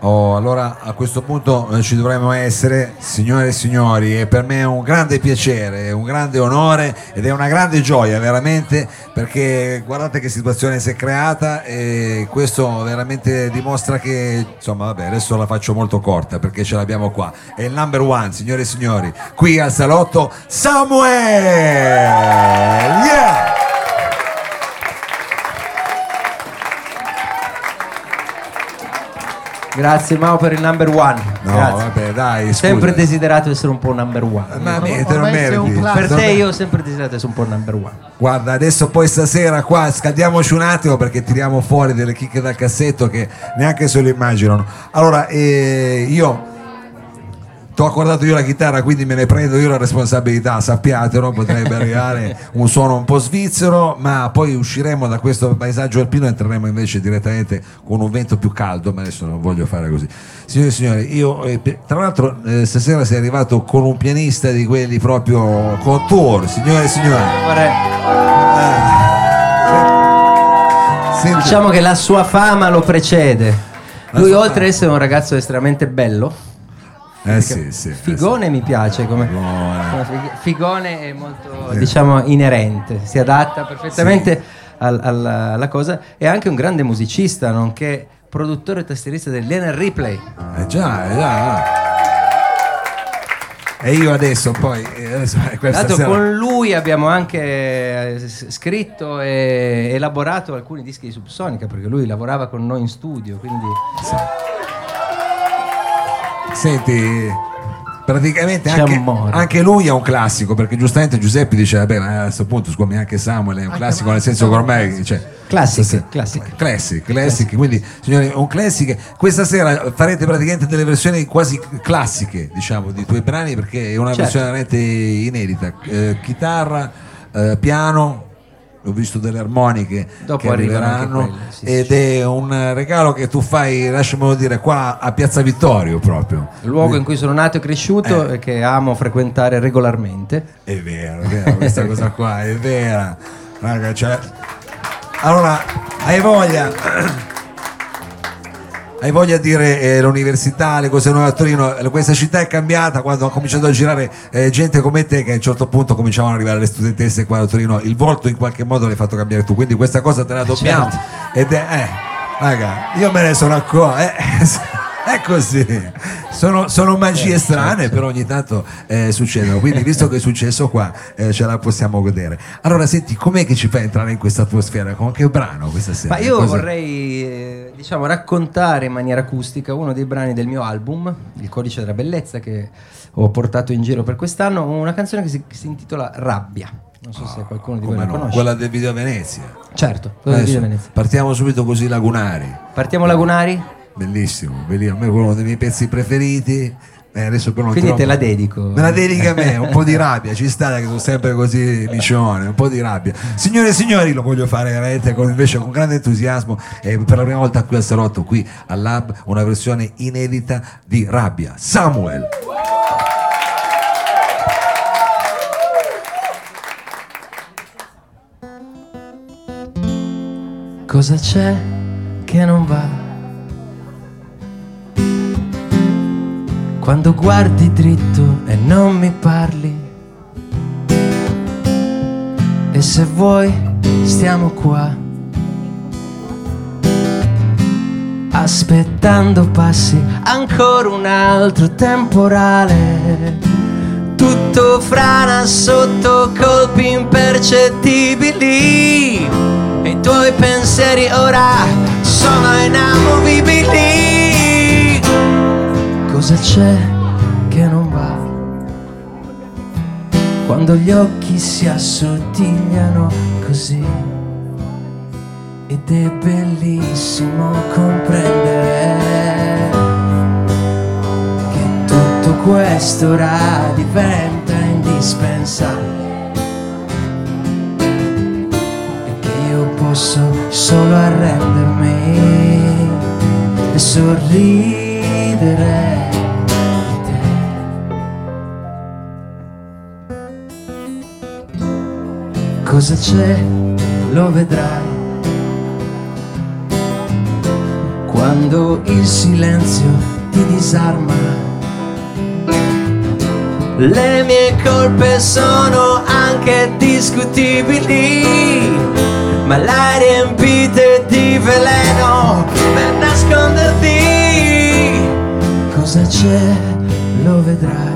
Oh, allora a questo punto eh, ci dovremmo essere, signore e signori, e per me è un grande piacere, un grande onore ed è una grande gioia veramente perché guardate che situazione si è creata e questo veramente dimostra che, insomma vabbè adesso la faccio molto corta perché ce l'abbiamo qua, è il number one, signore e signori, qui al salotto Samuel! Yeah! Grazie Mao per il number one. No, Grazie. vabbè, dai, scusa. Sempre desiderato essere un po' number one. Ma me, te lo meriti. per Te io ho sempre desiderato essere un po' number one. Guarda, adesso poi stasera qua scaldiamoci un attimo perché tiriamo fuori delle chicche dal cassetto che neanche se lo immaginano. Allora, eh, io ti ho accordato io la chitarra, quindi me ne prendo io la responsabilità, sappiatelo, potrebbe arrivare un suono un po' svizzero, ma poi usciremo da questo paesaggio alpino e entreremo invece direttamente con un vento più caldo, ma adesso non voglio fare così. Signore e signori, io eh, tra l'altro eh, stasera sei arrivato con un pianista di quelli proprio con tour, signore e signori. Senti- Diciamo che la sua fama lo precede. Lui oltre ad essere un ragazzo estremamente bello, Eh sì, sì. eh Figone mi piace come, Figone. come fig- Figone è molto diciamo inerente, si adatta perfettamente al- alla, alla cosa. È anche un grande musicista, nonché produttore e tastierista del Lionel Ripley. sì. Eh già, eh già. E io adesso poi eh, adesso, eh, l'altro sera- con lui abbiamo anche eh, scritto e elaborato alcuni dischi di Subsonica perché lui lavorava con noi in studio, quindi Senti, praticamente anche, anche lui è un classico, perché giustamente Giuseppe dice, vabbè, ma a questo punto, scusami, anche Samuel è un classico, nel senso che ormai... Cioè, Classic, classic. Classic, classic, quindi signori, un classic. Questa sera farete praticamente delle versioni quasi classiche, diciamo, di tuoi brani, perché è una Certo. versione veramente inedita. Eh, chitarra, eh, piano, ho visto delle armoniche Dopo che arriveranno quelle, sì, ed sì. è un regalo che tu fai, lasciamelo dire, qua a Piazza Vittorio proprio. il luogo in cui sono nato e cresciuto Eh. e che amo frequentare regolarmente. È vero, è vero, questa cosa qua è vera. Raga, cioè... Allora, hai voglia... Hai voglia di dire eh, l'università, le cose nuove a Torino, eh, questa città è cambiata quando ha cominciato a girare eh, gente come te che a un certo punto cominciavano ad arrivare le studentesse qua a Torino, il volto in qualche modo l'hai fatto cambiare tu, quindi questa cosa te la dobbiamo. Certo. Ed è, eh, raga, io me ne sono accorto, eh, è così, sono, sono magie strane, però ogni tanto eh, succedono, quindi visto che è successo qua eh, ce la possiamo godere. Allora senti, com'è che ci fai entrare in questa atmosfera? Con che brano questa sera? Ma io Cosa- vorrei eh, diciamo raccontare in maniera acustica uno dei brani del mio album, Il codice della bellezza che ho portato in giro per quest'anno, una canzone che si, che si intitola Rabbia. Non so se qualcuno di voi la no, conosce. quella del video a Venezia. Certo, quella del Adesso Video Venezia. partiamo subito così lagunari. Partiamo Lagunari? Bellissimo, bellissimo. A me è uno dei miei pezzi preferiti. Eh, adesso però non Quindi te la dedico. Me la dedica a me, un po' di rabbia, ci sta che sono sempre così micione, un po' di rabbia. Signore e signori, lo voglio fare veramente con, invece con grande entusiasmo e per la prima volta qui al Salotto, qui al Lab, una versione inedita di Rabbia. Samuel. Cosa c'è che non va? Quando guardi dritto e non mi parli. E se vuoi stiamo qua. Aspettando passi ancora un altro temporale. Tutto frana sotto colpi impercettibili. E i tuoi pensieri ora sono inamovibili. Cosa c'è che non va? Quando gli occhi si assottigliano così. Ed è bellissimo comprendere che tutto questo ora diventa indispensabile e che io posso solo arrendermi e sorridere Cosa c'è? Lo vedrai. Quando il silenzio ti disarma. Le mie colpe sono anche discutibili, ma l'hai riempite di veleno per nasconderti. Cosa c'è? Lo vedrai,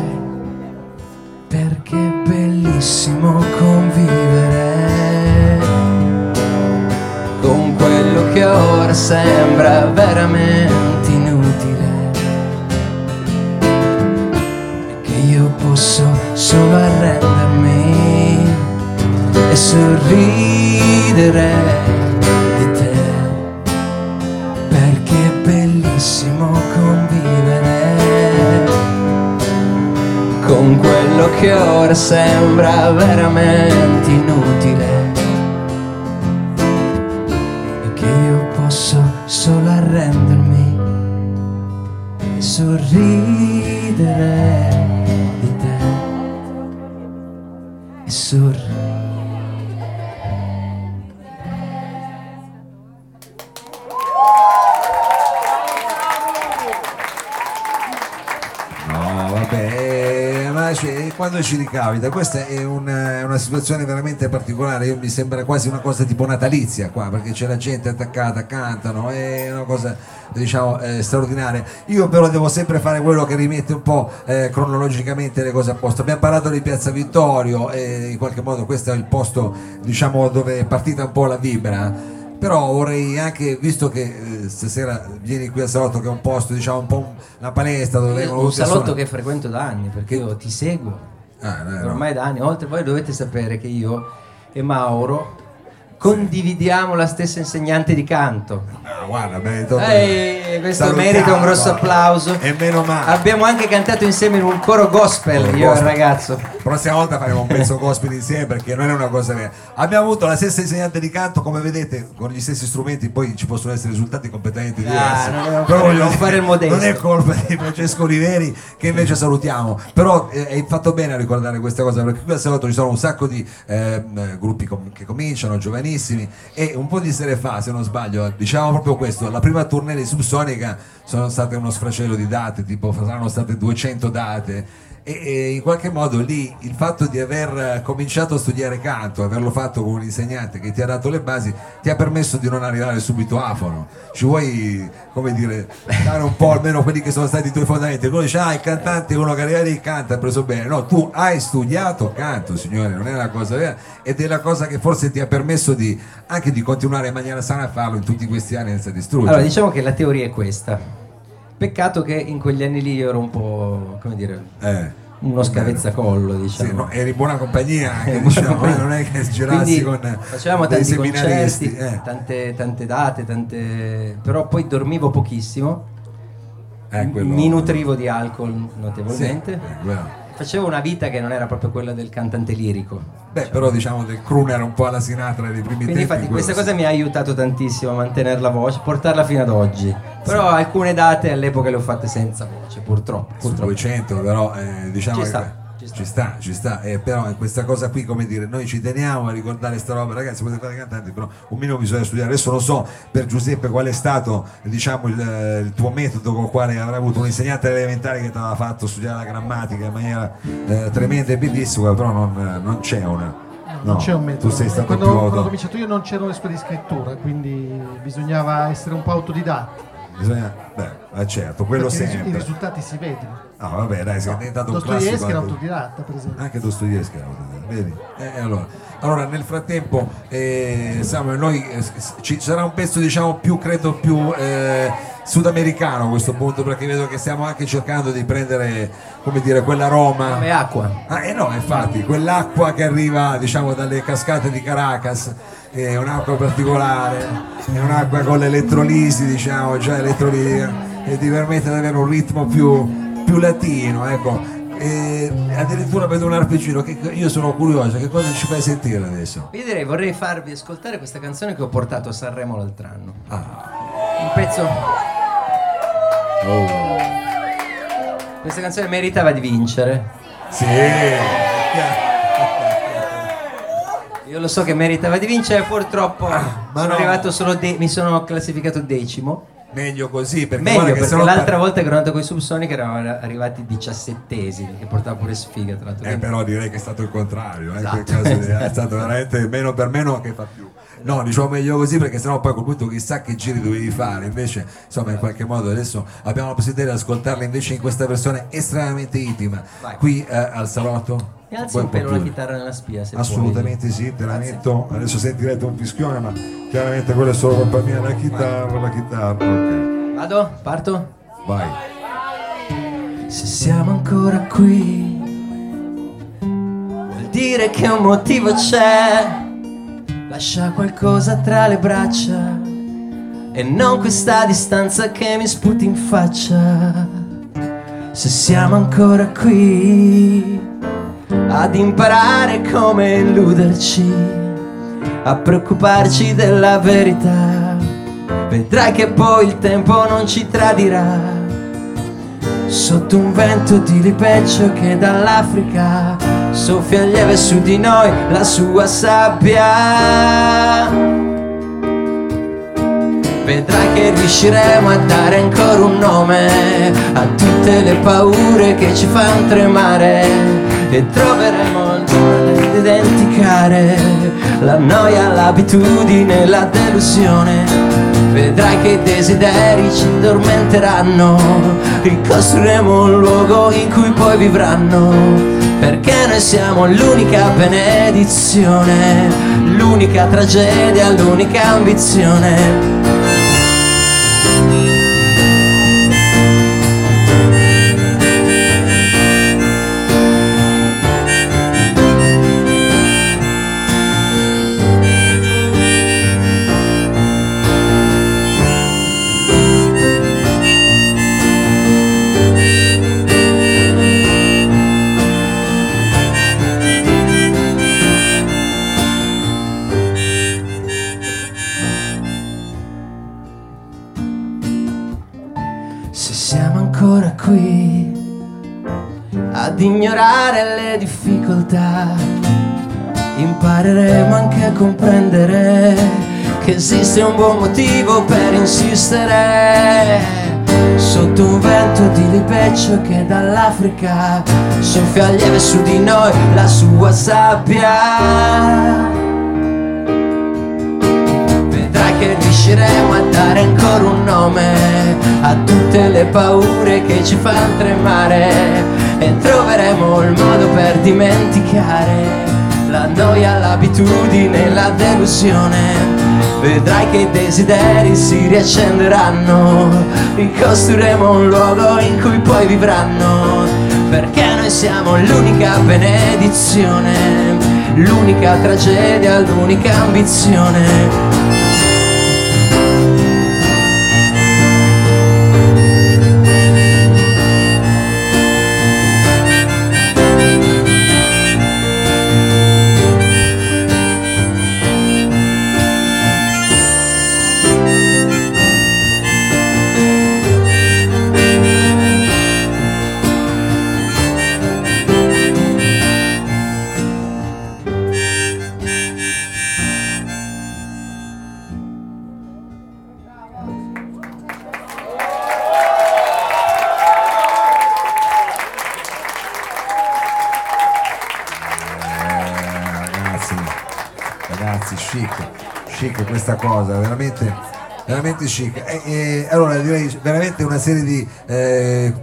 sembra veramente inutile. Che io posso solo arrendermi e sorridere di te. Perché è bellissimo convivere con quello che ora sembra veramente inutile sorridere di te e sorridere. Eh, ci- quando ci ricapita, questa è una, una situazione veramente particolare, io mi sembra quasi una cosa tipo natalizia qua, perché c'è la gente attaccata, cantano, è una cosa diciamo eh, straordinaria. Io però devo sempre fare quello che rimette un po' eh, cronologicamente le cose a posto. Abbiamo parlato di Piazza Vittorio e in qualche modo questo è il posto diciamo dove è partita un po' la vibra però vorrei anche, visto che eh, stasera vieni qui al salotto che è un posto, diciamo un po' un- una palestra dove vengono Un salotto suonare. che frequento da anni perché io ti seguo Ah, no, no. ormai da anni. Oltre voi dovete sapere che io e Mauro condividiamo la stessa insegnante di canto. Ah, guarda, beh, to- Ehi, questo salutiamo, merita un grosso applauso. E meno male. Abbiamo anche cantato insieme in un coro gospel, Coro io e il gospel. ragazzo. Prossima volta faremo un pezzo gospel insieme perché non è una cosa vera. Abbiamo avuto la stessa insegnante di canto, come vedete, con gli stessi strumenti, poi ci possono essere risultati completamente Ah, diversi. non dobbiamo Però fare- non fare il modesto. Non è colpa di Francesco Riveri che invece salutiamo. Però eh, hai fatto bene a ricordare questa cosa perché qui al salotto ci sono un sacco di ehm, eh, gruppi che cominciano, giovanissimi e un po' di sere fa, se non sbaglio, diciamo proprio questo, la prima tournée di Subsonica sono state uno sfracello di date, tipo saranno state 200 date e, e in qualche modo lì il fatto di aver eh, cominciato a studiare canto, averlo fatto con un insegnante che ti ha dato le basi, ti ha permesso di non arrivare subito afono. Ci vuoi, come dire, dare un po' almeno quelli che sono stati i tuoi fondamenti? Uno dice, ah, il cantante uno che arriva lì, canta, ha preso bene. No, tu hai studiato canto, signore, non è una cosa vera, ed è la cosa che forse ti ha permesso di, anche di continuare in maniera sana a farlo in tutti questi anni senza distruggere. Allora, diciamo che la teoria è questa. Peccato che in quegli anni lì io ero un po', come dire, Eh. uno scavezzacollo, diciamo. Sì, no, eri buona compagnia anche, Eh, diciamo, compagnia. eh, non è che girassi Quindi con facevamo tanti seminaristi, concerti, eh. tante, tante date, tante... però poi dormivo pochissimo, Eh, quello- mi nutrivo di alcol Sì, notevolmente, eh, quello. facevo una vita che non era proprio quella del cantante lirico. Beh, però diciamo del crooner un po' alla Sinatra dei primi Quindi tempi. infatti questa sì. cosa mi ha aiutato tantissimo a mantenere la voce, portarla fino ad oggi. Però alcune date all'epoca le ho fatte senza voce, purtroppo. Su purtroppo. 200 però eh, diciamo Ci che sta, ci sta. ci sta, ci sta, eh, però in questa cosa qui come dire noi ci teniamo a ricordare sta roba ragazzi potete fare cantanti però un minimo bisogna studiare adesso lo so per Giuseppe qual è stato diciamo il, eh, il tuo metodo con il quale avrai avuto un insegnante elementare che ti aveva fatto studiare la grammatica in maniera eh, tremenda e bellissima però non, non c'è una non no, c'è un metodo. tu sei stato quando, quando ho cominciato io non c'erano le scuole di scrittura, quindi bisognava essere un po' autodidatti. Bisogna beh eh, certo quello perché i risu- I sempre risultati si vedono. no vabbè dai sei diventato un classico Dostoevsky era anche- autodidatta, per esempio. Anche Dostoevsky era autodidatta, vedi? Eh, allora. allora, nel frattempo, eh, Samuel, noi, eh, ci sarà un pezzo, diciamo, più, credo, più eh, sudamericano a questo punto, perché vedo che stiamo anche cercando di prendere, come dire, quella Roma. Come acqua. Ah, eh no, infatti, quell'acqua che arriva, diciamo, dalle cascate di Caracas è un'acqua particolare, è un'acqua con l'elettrolisi, diciamo, già elettrolitica, e ti permette di avere un ritmo più, più latino, ecco. E addirittura vedo un arpeggino, che io sono curioso, che cosa ci fai sentire adesso? Io direi vorrei farvi ascoltare questa canzone che ho portato a Sanremo l'altro anno. Ah, Un pezzo. oh. Questa canzone meritava di vincere. Sì, Io lo so che meritava di vincere, purtroppo ma sono no. arrivato solo de- mi sono classificato decimo. meglio così perché, Meglio perché no l'altra par- volta che ero andato con i Subsonic eravamo arrivati diciassettesimi, che portava pure sfiga tra l'altro. Eh, però direi che è stato il contrario, eh, Esatto. caso lì, è stato veramente meno per meno che fa più. No, diciamo meglio così perché sennò poi a quel punto chissà che giri dovevi fare. Invece, insomma, in qualche modo adesso abbiamo la possibilità di ascoltarla invece in questa versione estremamente intima. Vai. Qui eh, al salotto. Mi alzi un pelo la chitarra nella spia se Assolutamente sì, te la metto. Adesso sentirete un fischione, ma chiaramente quello è solo colpa mia, la chitarra, la chitarra. Ok, puoi. Vado? Parto? vai. Se siamo ancora qui, vuol dire che un motivo c'è. Lascia qualcosa tra le braccia e non questa distanza che mi sputi in faccia. Se siamo ancora qui ad imparare come illuderci, a preoccuparci della verità, vedrai che poi il tempo non ci tradirà. Sotto un vento di ripeccio che dall'Africa soffia lieve su di noi la sua sabbia. Vedrai che riusciremo a dare ancora un nome a tutte le paure che ci fanno tremare e troveremo il modo di dimenticare la noia, l'abitudine, la delusione. Vedrai che i desideri ci addormenteranno, ricostruiremo un luogo in cui poi vivranno, perché noi siamo l'unica benedizione, l'unica tragedia, l'unica ambizione. Che esiste un buon motivo per insistere. Sotto un vento di ripeccio che dall'Africa soffia lieve su di noi la sua sabbia. Vedrai che riusciremo a dare ancora un nome a tutte le paure che ci fanno tremare e troveremo il modo per dimenticare la noia, l'abitudine, la delusione. Vedrai che i desideri si riaccenderanno, ricostruiremo un luogo in cui poi vivranno, perché noi siamo l'unica benedizione, l'unica tragedia, l'unica ambizione. Ragazzi, chic, chic questa cosa, veramente, veramente chic. E, e, allora direi veramente una serie di eh,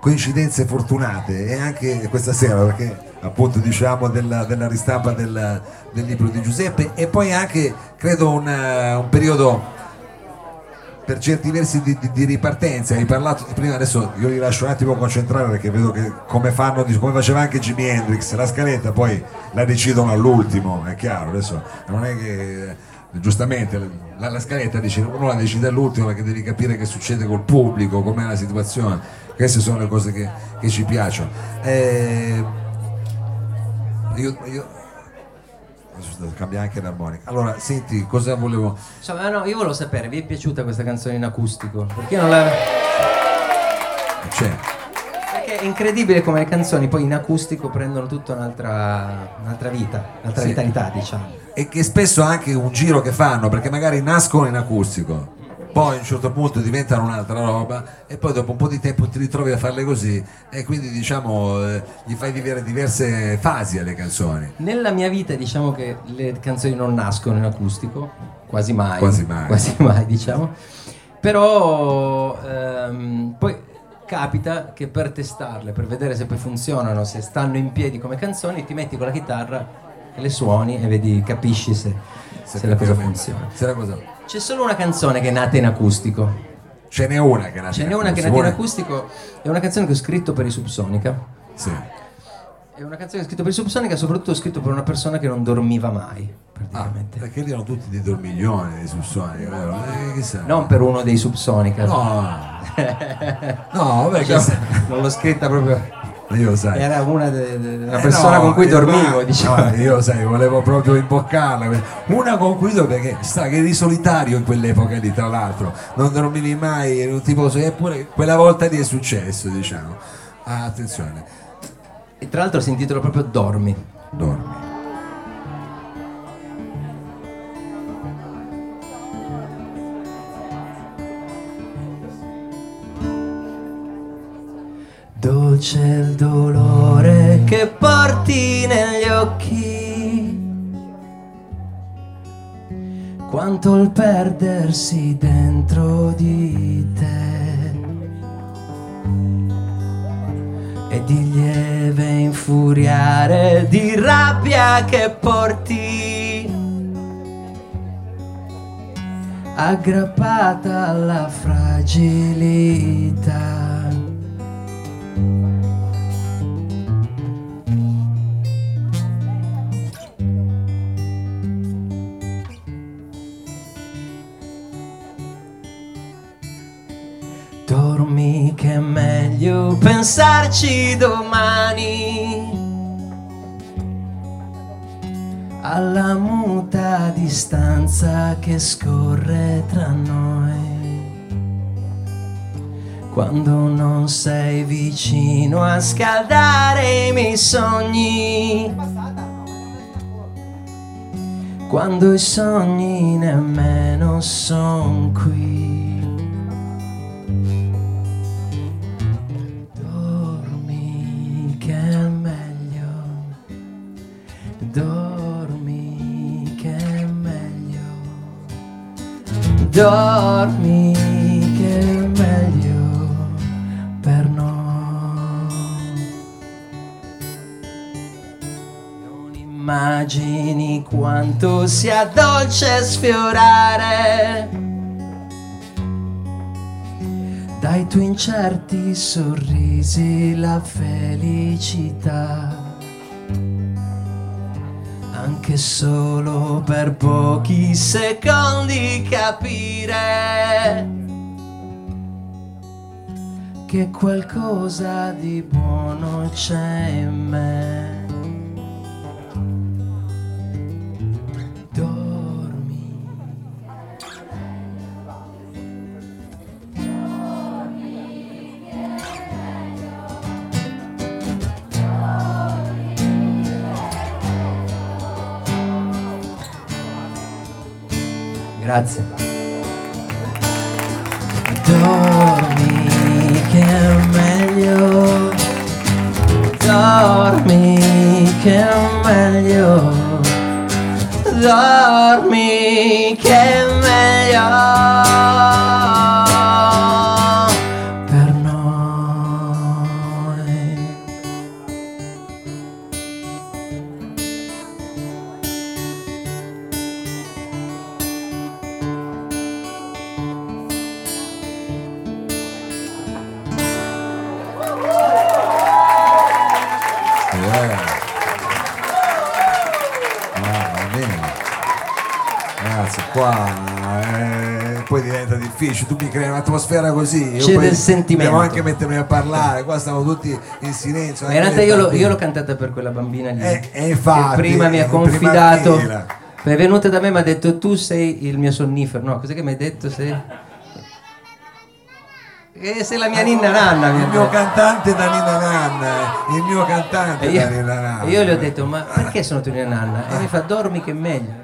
coincidenze fortunate e anche questa sera perché appunto diciamo della, della ristampa del, del libro di Giuseppe e poi anche credo un, eh, un periodo per certi versi di, di- di ripartenza. Hai parlato di prima, adesso io li lascio un attimo concentrare perché vedo che come fanno, come faceva anche Jimi Hendrix, la scaletta poi la decidono all'ultimo, è chiaro, adesso non è che giustamente la, la scaletta dice uno la decide all'ultimo perché devi capire che succede col pubblico, com'è la situazione, queste sono le cose che, che ci piacciono. Eh, io, io cambia anche l'armonica. Allora, senti, cosa volevo. Insomma, no, io volevo sapere, vi è piaciuta questa canzone in acustico? Perché non la. Cioè, Perché è incredibile come le canzoni poi in acustico prendono tutta un'altra, un'altra vita, un'altra Sì. vitalità, diciamo. e che spesso anche un giro che fanno perché magari nascono in acustico poi a un certo punto diventano un'altra roba e poi dopo un po' di tempo ti ritrovi a farle così e quindi diciamo eh, gli fai vivere diverse fasi alle canzoni. Nella mia vita diciamo che le canzoni non nascono in acustico, quasi mai. Quasi mai. Quasi mai, diciamo. Però ehm, poi capita che per testarle, per vedere se poi funzionano, se stanno in piedi come canzoni, ti metti con la chitarra e le suoni e vedi, capisci se, se la cosa funziona. Se la cosa- C'è solo una canzone che è nata in acustico. Ce n'è una che è nata Ce in n'è una che è acustico, nata in acustico, è una canzone che ho scritto per i Subsonica. Sì. È una canzone che ho scritto per i Subsonica, soprattutto ho scritto per una persona che non dormiva mai, Ah, praticamente. perché lì erano tutti dei dormiglioni, dei subsoni, vero? Eh. Non per uno dei Subsonica. No, no, vabbè, chissà. non l'ho scritta proprio. Io sai. Era una de- de- Eh, persona no, con cui eh, dormivo, ma- diciamo. no, io sai, volevo proprio imboccarla. Una con cui do- perché sta che eri solitario in quell'epoca lì, tra l'altro, non dormivi mai, eri un tipo eppure quella volta lì è successo, diciamo. Ah, attenzione, E tra l'altro si intitola proprio Dormi. dormi. Dolce il dolore che porti negli occhi. Quanto il perdersi dentro di te. E di lieve infuriare, di rabbia che porti. Aggrappata alla fragilità. Che è meglio pensarci domani. Alla muta distanza che scorre tra noi. Quando non sei vicino a scaldare i miei sogni. Quando i sogni nemmeno son qui. Dormi che è meglio per noi. Non immagini quanto sia dolce sfiorare dai tuoi incerti sorrisi la felicità. Anche solo per pochi secondi capire che qualcosa di buono c'è in me. Grazie. Dormi che è meglio. Dormi che è meglio. Dormi che è meglio. Difficile, tu mi crei un'atmosfera così. C'è del sentimento. Devo anche mettermi a parlare, qua stiamo tutti in silenzio. In realtà io, io l'ho cantata per quella bambina lì. Eh, e infatti, prima mi ha prima confidato. È venuta da me e mi ha detto tu sei il mio sonnifero. No, cos'è che mi hai detto? Sei... Eh, sei la mia ninna nanna. mi ha Il mio cantante da Nina Nanna, il mio cantante E io, da Nina Nanna. e io gli ho detto ma perché sono tua ninna nanna? E mi fa dormi che è meglio.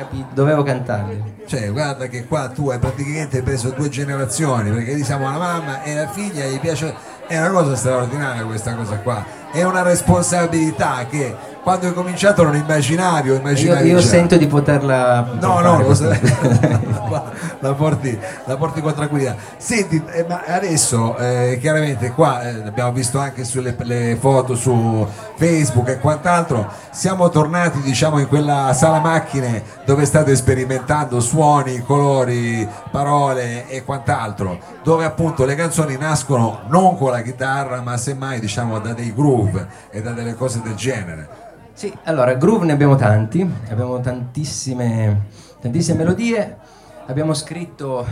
Capito, dovevo cantarli. Cioè, guarda che qua tu hai praticamente preso due generazioni, perché lì siamo la mamma e la figlia, gli piace. È una cosa straordinaria questa cosa qua. È una responsabilità che quando hai cominciato non immaginavi o Io, io già. sento di poterla. No, no, questa- la, porti, la porti con tranquillità. Senti, eh, ma adesso eh, chiaramente qua eh, abbiamo visto anche sulle le foto su Facebook e quant'altro, siamo tornati diciamo in quella sala macchine dove state sperimentando suoni, colori, parole e quant'altro, dove appunto le canzoni nascono non con la chitarra ma semmai diciamo da dei groove e da delle cose del genere. Sì, allora, groove ne abbiamo tanti, abbiamo tantissime, tantissime melodie, abbiamo scritto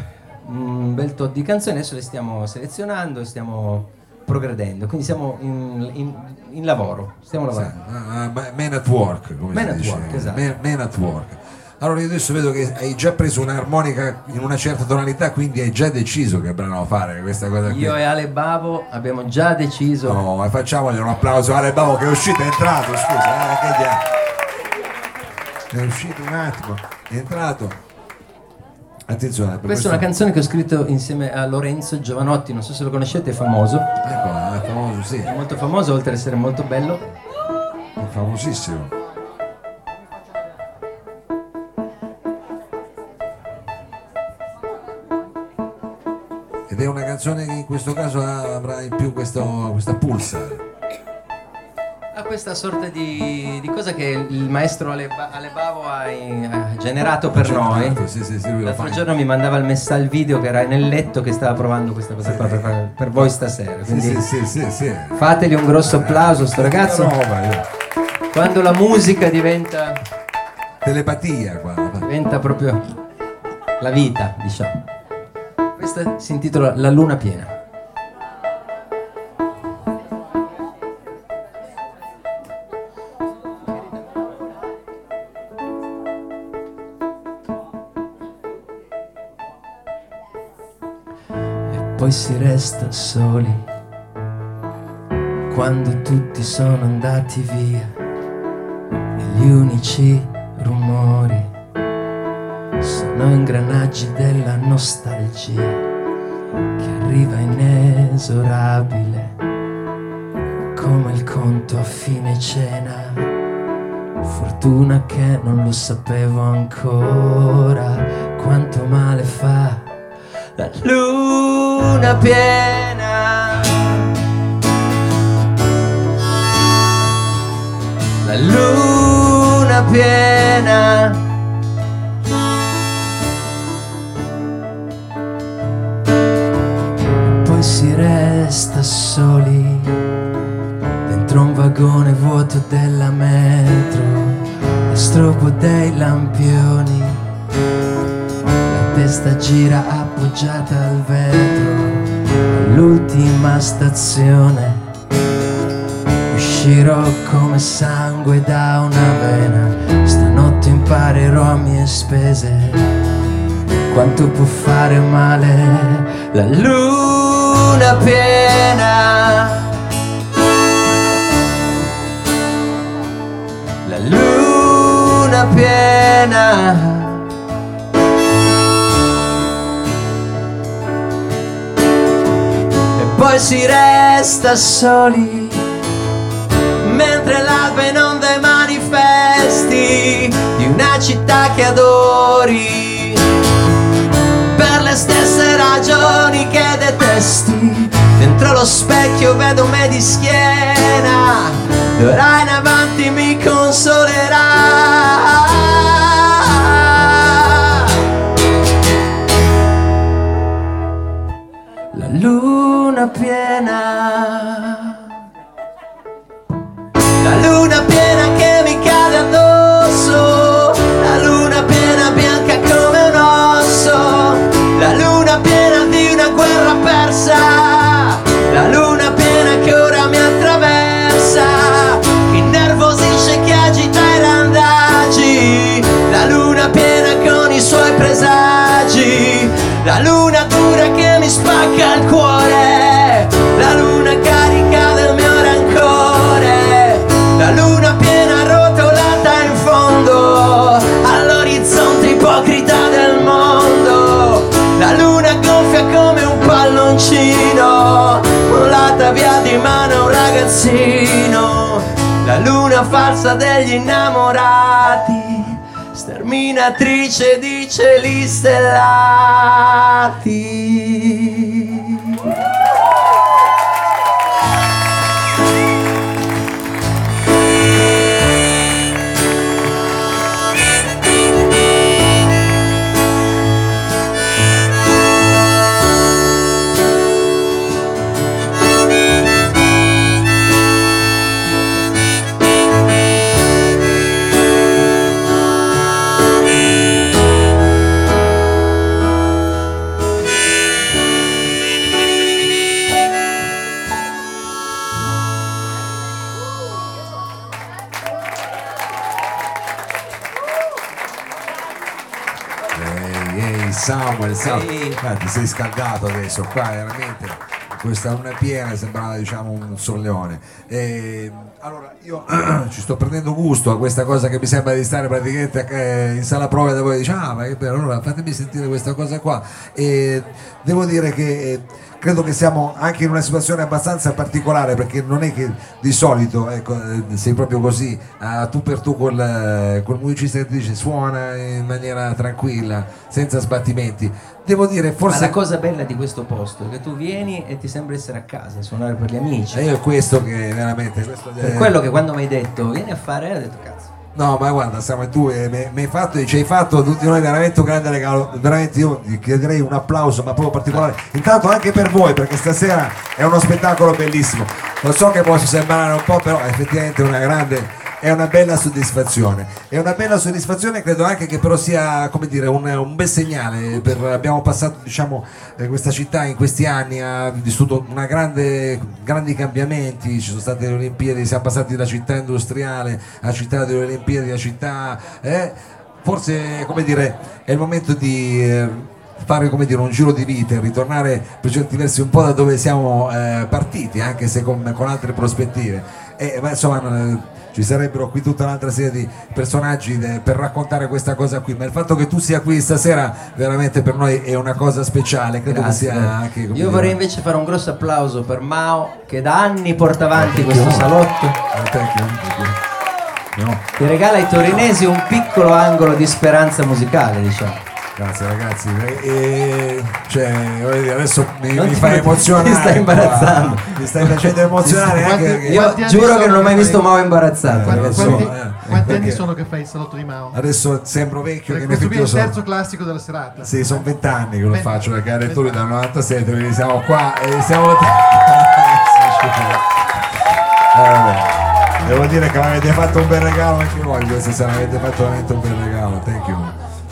un bel tot di canzoni, adesso le stiamo selezionando stiamo progredendo, quindi siamo in, in- in lavoro, stiamo lavorando. Ah, ma- Man at work, come Man si at dice. work, esatto. Man, man at work. Allora io adesso vedo che hai già preso un'armonica in una certa tonalità, quindi hai già deciso che brano fare questa cosa qui. Io e Ale Bavo abbiamo già deciso, No, ma facciamogli un applauso a Ale Bavo che è uscito, è entrato, scusa, eh, che dia- è uscito un attimo, è entrato. Attenzione, questa è una canzone che ho scritto insieme a Lorenzo Giovanotti, non so se lo conoscete, è famoso, Ecco, è famoso, sì, è molto famoso oltre ad essere molto bello. è famosissimo. Ed è una canzone che in questo caso avrà in più questo, questa pulsa. Ha questa sorta di, di cosa che il maestro Ale, Ba- Ale Bavo ha, ha generato per noi. Sì, sì, sì, L'altro giorno mi mandava il messaggio il video che era nel letto che stava provando questa cosa qua per, per voi stasera. Sì, Quindi sì, sì, sì, sì. fategli un grosso applauso a sto ragazzo. Quando la musica diventa, Telepatia qua. diventa proprio la vita, diciamo. Questa si intitola La luna piena. Poi si resta soli quando tutti sono andati via e gli unici rumori sono ingranaggi della nostalgia che arriva inesorabile come il conto a fine cena. Fortuna che non lo sapevo ancora quanto male fa la luna piena. La luna piena. Vagone vuoto della metro, a strobo dei lampioni, la testa gira appoggiata al vetro, all'ultima stazione. Uscirò come sangue da una vena, stanotte imparerò a mie spese quanto può fare male la luna piena. Luna piena. E poi si resta soli mentre l'alba inonda i manifesti di una città che adori per le stesse ragioni che detesti. Dentro lo specchio vedo me di schiena, d'ora in avanti la luna falsa degli innamorati, sterminatrice di cieli stellati. Sei scaldato adesso qua, veramente. Questa luna piena sembrava diciamo un solleone. E, allora io ci sto prendendo gusto a questa cosa che mi sembra di stare praticamente eh, in sala prove da voi dice ah ma che bello, allora fatemi sentire questa cosa qua. E devo dire che eh, credo che siamo anche in una situazione abbastanza particolare perché non è che di solito ecco, eh, sei proprio così a tu per tu col, eh, col musicista che dice suona in maniera tranquilla, senza sbattimenti. Devo dire, Ma forse la cosa bella di questo posto è che tu vieni e ti sembra essere a casa, suonare per gli amici. E io è questo che veramente. Questo Per eh, quello che quando mi hai detto vieni a fare, ho detto cazzo. No, ma guarda, siamo tu e mi hai fatto, ci hai fatto tutti noi veramente un grande regalo. Veramente io chiederei un applauso, ma proprio particolare. Intanto anche per voi, perché stasera è uno spettacolo bellissimo. Lo so che può sembrare un po', però effettivamente una grande. È una bella soddisfazione. È una bella soddisfazione, credo anche che però sia dire, un, un bel segnale. Per, abbiamo passato diciamo, eh, questa città in questi anni, ha vissuto grande, grandi cambiamenti, ci sono state le Olimpiadi, siamo passati da città industriale a città delle Olimpiadi, a città... eh, forse dire, è il momento di... eh, fare dire un giro di vita e ritornare per certi versi un po' da dove siamo eh, partiti anche se con, con altre prospettive e, ma insomma ci sarebbero qui tutta un'altra serie di personaggi eh, per raccontare questa cosa qui ma il fatto che tu sia qui stasera veramente per noi è una cosa speciale credo Grazie. che sia anche Io dire, vorrei invece fare un grosso applauso per Mao che da anni porta avanti questo salotto, Eh. No, che regala ai torinesi un piccolo angolo di speranza musicale, diciamo. Grazie ragazzi E- cioè, dire, adesso mi, mi fai emozionare ti stai qua. imbarazzando. mi stai facendo emozionare Quanti- anche perché- Io Quanti anni giuro che non ho che mai visto Mao imbarazzato. Eh, Quanti, lo so, quanti- eh, quanti anni sono che fai il salotto di Mao? Adesso sembro vecchio che Perché in questo effetti qui è io il sono. terzo classico della serata. Sì, sono vent'anni che lo Venti- faccio perché era il tour vent'anni. dal 97, quindi siamo qua e siamo. Eh. Devo dire che mi avete fatto un bel regalo anche voi questa sera, mi avete fatto veramente un bel regalo, thank you.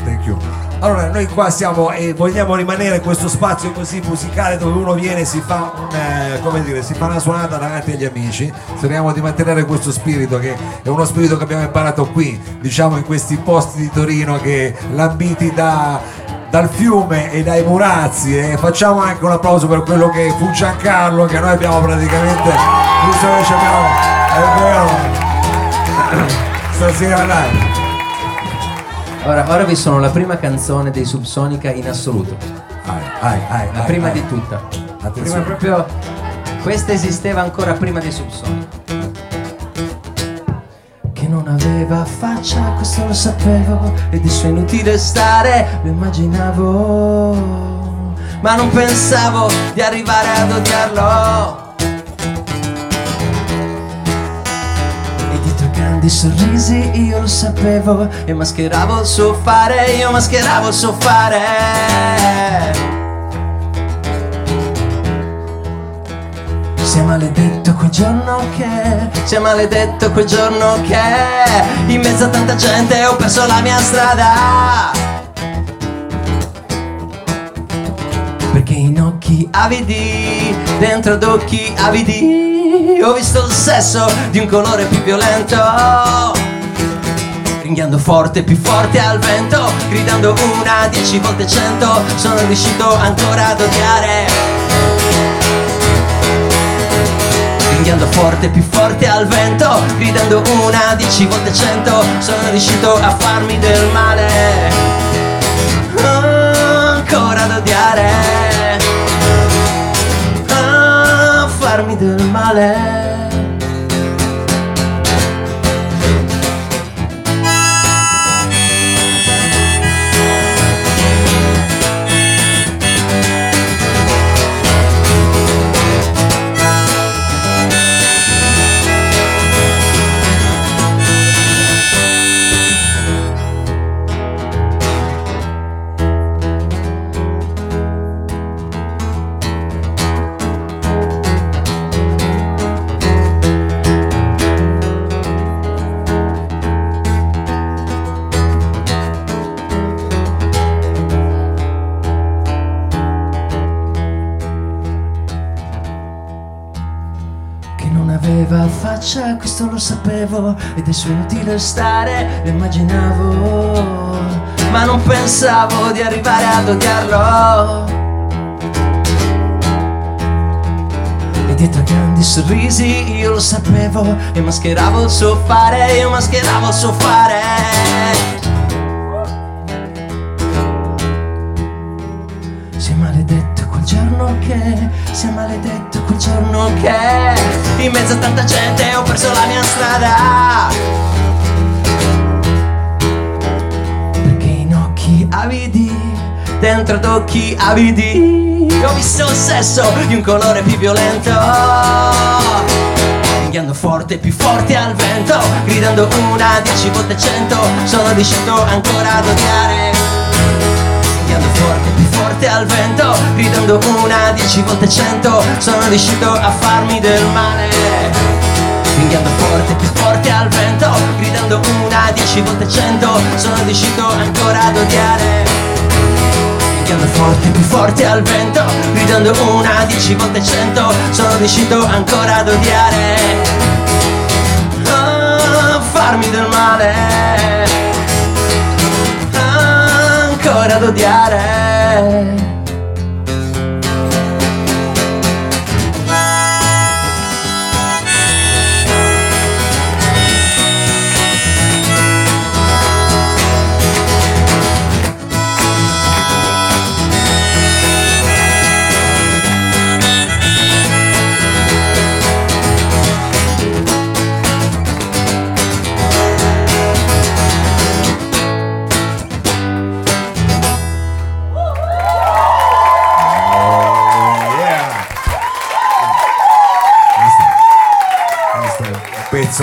Thank you. Allora, noi qua siamo e vogliamo rimanere in questo spazio così musicale dove uno viene e si fa un, eh, dire, si fa una suonata davanti agli amici. Speriamo di mantenere questo spirito che è uno spirito che abbiamo imparato qui, diciamo in questi posti di Torino che lambiti da dal fiume e dai murazzi e facciamo anche un applauso per quello che fu Giancarlo che noi abbiamo praticamente visto che ci abbiamo è vero? Stasera dai Ora, ora vi sono la prima canzone dei Subsonica in assoluto. Vai, vai, vai, La vai, prima vai. di tutta. Prima proprio. Questa esisteva ancora prima dei Subsonica. Che non aveva faccia, questo lo sapevo. E di suo inutile stare, lo immaginavo. Ma non pensavo di arrivare ad odiarlo. Dietro i grandi sorrisi io lo sapevo. E mascheravo il suo fare, io mascheravo il suo fare. Sia maledetto quel giorno che Sia maledetto quel giorno che In mezzo a tanta gente ho perso la mia strada. Perché in occhi avidi, dentro ad occhi avidi, ho visto il sesso di un colore più violento. Ringhiando forte, più forte al vento, gridando una, dieci volte cento, sono riuscito ancora ad odiare. Ringhiando forte, più forte al vento, gridando una, dieci volte cento, sono riuscito a farmi del male ancora ad odiare a farmi ed è suo stare, lo immaginavo, ma non pensavo di arrivare ad odiarlo. E dietro a grandi sorrisi io lo sapevo e mascheravo il suo fare, io mascheravo il suo fare. Si è maledetto quel giorno che, si è maledetto quel giorno che In mezzo a tanta gente ho perso la mia strada dentro ad occhi avidi. Ho visto il sesso di un colore più violento. Ringhiando forte, più forte al vento. Gridando una, dieci volte cento. Sono riuscito ancora ad odiare. Ringhiando forte, più forte al vento. Gridando una, dieci volte cento. Sono riuscito a farmi del male. Ringhiando forte, più forte al vento. Gridando una, dieci volte cento. Sono riuscito ancora ad odiare Ringhiando forte, più forte al vento Gridando una, dieci volte cento Sono riuscito ancora ad odiare Ah, Farmi del male ancora ad odiare.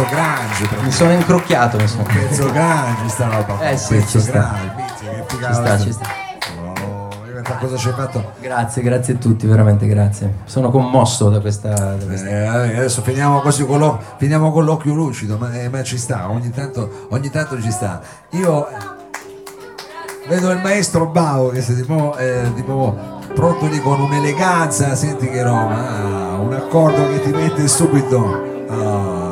Pezzo grande, proprio. Mi sono incrocchiato, mi sono. un pezzo grande sta roba. Eh sì, pezzo ci sta. Ci sta, ci sta. Oh, cosa ci hai fatto? Grazie, grazie a tutti, veramente grazie. Sono commosso da questa. Da questa... Eh, adesso finiamo così con, l'o- finiamo con l'occhio lucido, ma, eh, ma ci sta, ogni tanto, ogni tanto ci sta. Io eh, vedo il maestro Bavo che si tipo, eh, tipo pronto lì con un'eleganza, senti che roba, ah, un accordo che ti mette subito. ah,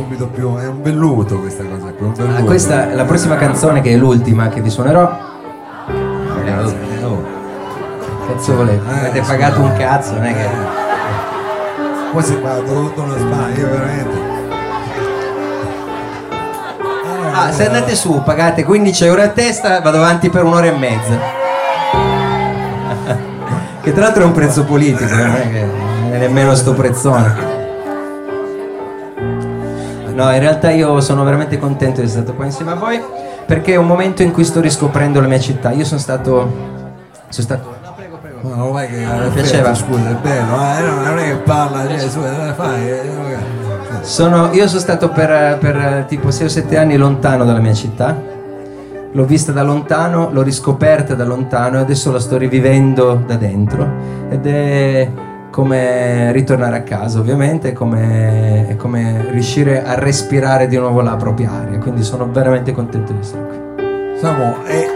subito più. È un velluto questa cosa qui. Ah, questa è la prossima canzone che è l'ultima che vi suonerò. Ragazzi, eh, oh. Cazzo volete? Eh, Avete pagato un cazzo, non è che. Poi si fa tutto uno sbaglio, veramente. Ah, se andate su, pagate 15 euro a testa, vado avanti per un'ora e mezza. che tra l'altro è un prezzo politico, non è che è nemmeno sto prezzone. No, in realtà io sono veramente contento di essere stato qua insieme a voi perché è un momento in cui sto riscoprendo la mia città. Io sono stato. Sono stato. No, prego, prego. Ma non vai che mi piaceva. scusa, è bello, eh, no, non è che parla, cioè, su, eh, fai. Sono- io sono stato per, per, eh, tipo 6 o 7 anni lontano dalla mia città. L'ho vista da lontano, l'ho riscoperta da lontano e adesso la sto rivivendo da dentro. Ed è come ritornare a casa, ovviamente, come, come riuscire a respirare di nuovo la propria aria. Quindi sono veramente contento di essere qui. Samu, e,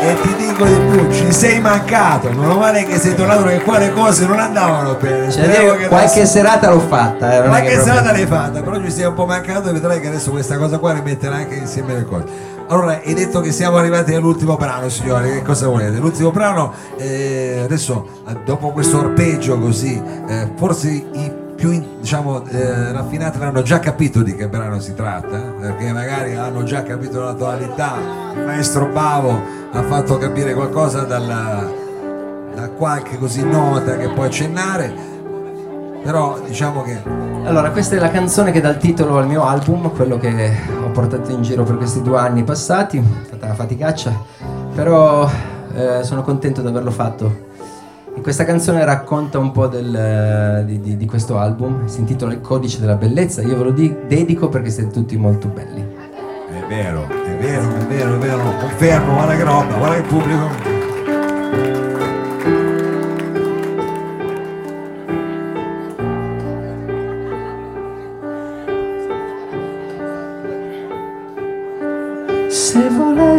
e ti dico di più, ci sei mancato, non male che sei tornato perché qua le cose non andavano bene. Cioè, qualche adesso- serata l'ho fatta. eh, Qualche serata l'hai fatta, però ci sei un po' mancato e vedrai che adesso questa cosa qua rimetterà anche insieme le cose. Allora, hai detto che siamo arrivati all'ultimo brano, signori, che cosa volete? L'ultimo brano, eh, adesso, eh, dopo questo arpeggio così, eh, forse i più diciamo, eh, raffinati hanno già capito di che brano si tratta, eh, perché magari hanno già capito la tonalità, il maestro Bavo ha fatto capire qualcosa dalla, da qualche così nota che può accennare, però diciamo che Allora, questa è la canzone che dà il titolo al mio album, quello che ho portato in giro per questi due anni passati, è stata una faticaccia, però eh, sono contento di averlo fatto. E questa canzone racconta un po' del, eh, di, di- di questo album, si intitola Il codice della bellezza, io ve lo di- dedico perché siete tutti molto belli. È vero, è vero, è vero, è vero, confermo, guarda che roba, guarda che pubblico.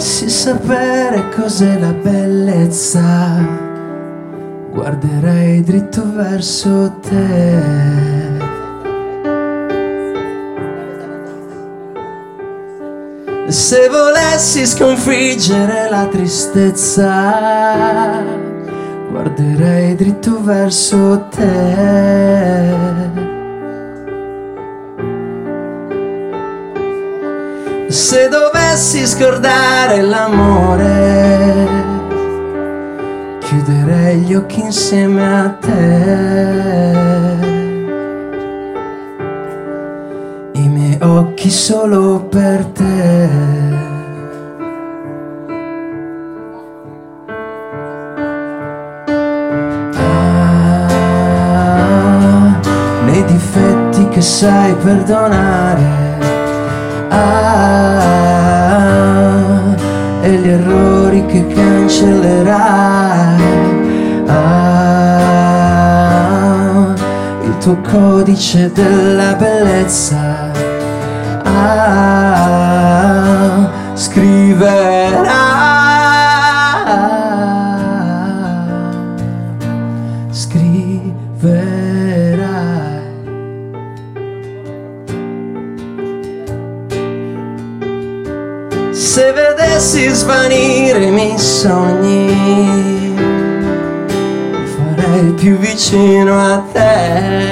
Volessi sapere cos'è la bellezza, guarderei dritto verso te. Se volessi sconfiggere la tristezza, guarderei dritto verso te. Se dovessi scordare l'amore, chiuderei gli occhi insieme a te. I miei occhi solo per te. Ah, nei difetti che sai perdonare. Ah, e gli errori che cancellerai. Ah, il tuo codice della bellezza. Ah, scriverai. Vedessi svanire i miei sogni, farei più vicino a te.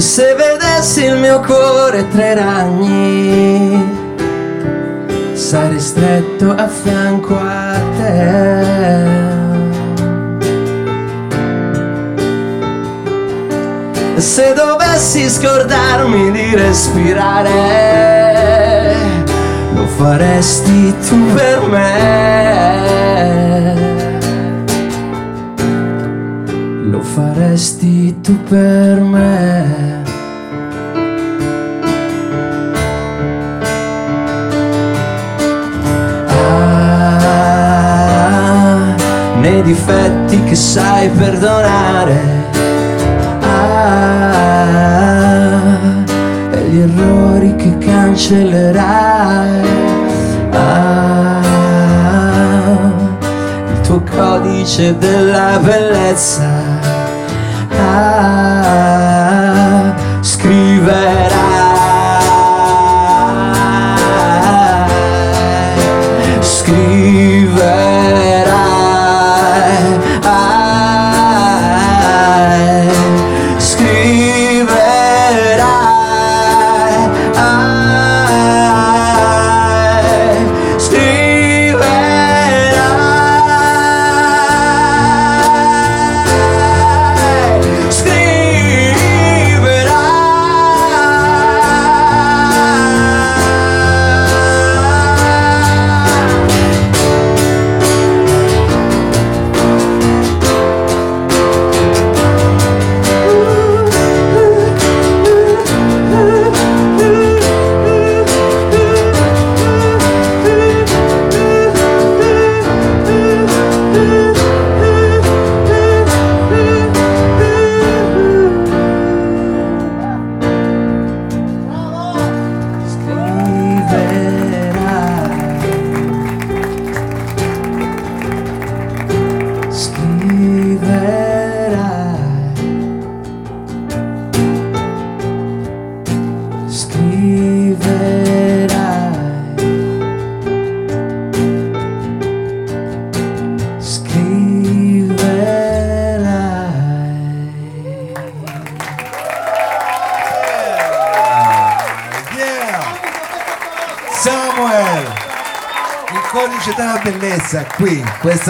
Se vedessi il mio cuore tra i ragni, sarei stretto a fianco a te. Se dovessi scordarmi di respirare, lo faresti tu per me. Lo faresti tu per me. Ah, nei difetti che sai perdonare. Errori che cancellerai. Ah, il tuo codice della bellezza.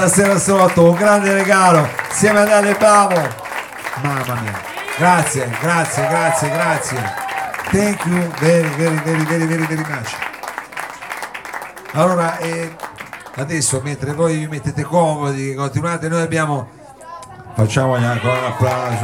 Qui, questa sera sotto, un grande regalo, insieme ad Ale Bravo. Mamma mia. Grazie, grazie, grazie, grazie. Thank you very, very, very, very, very, very much. Allora, eh, adesso mentre voi vi mettete comodi, continuate, noi abbiamo... Facciamogli ancora un applauso.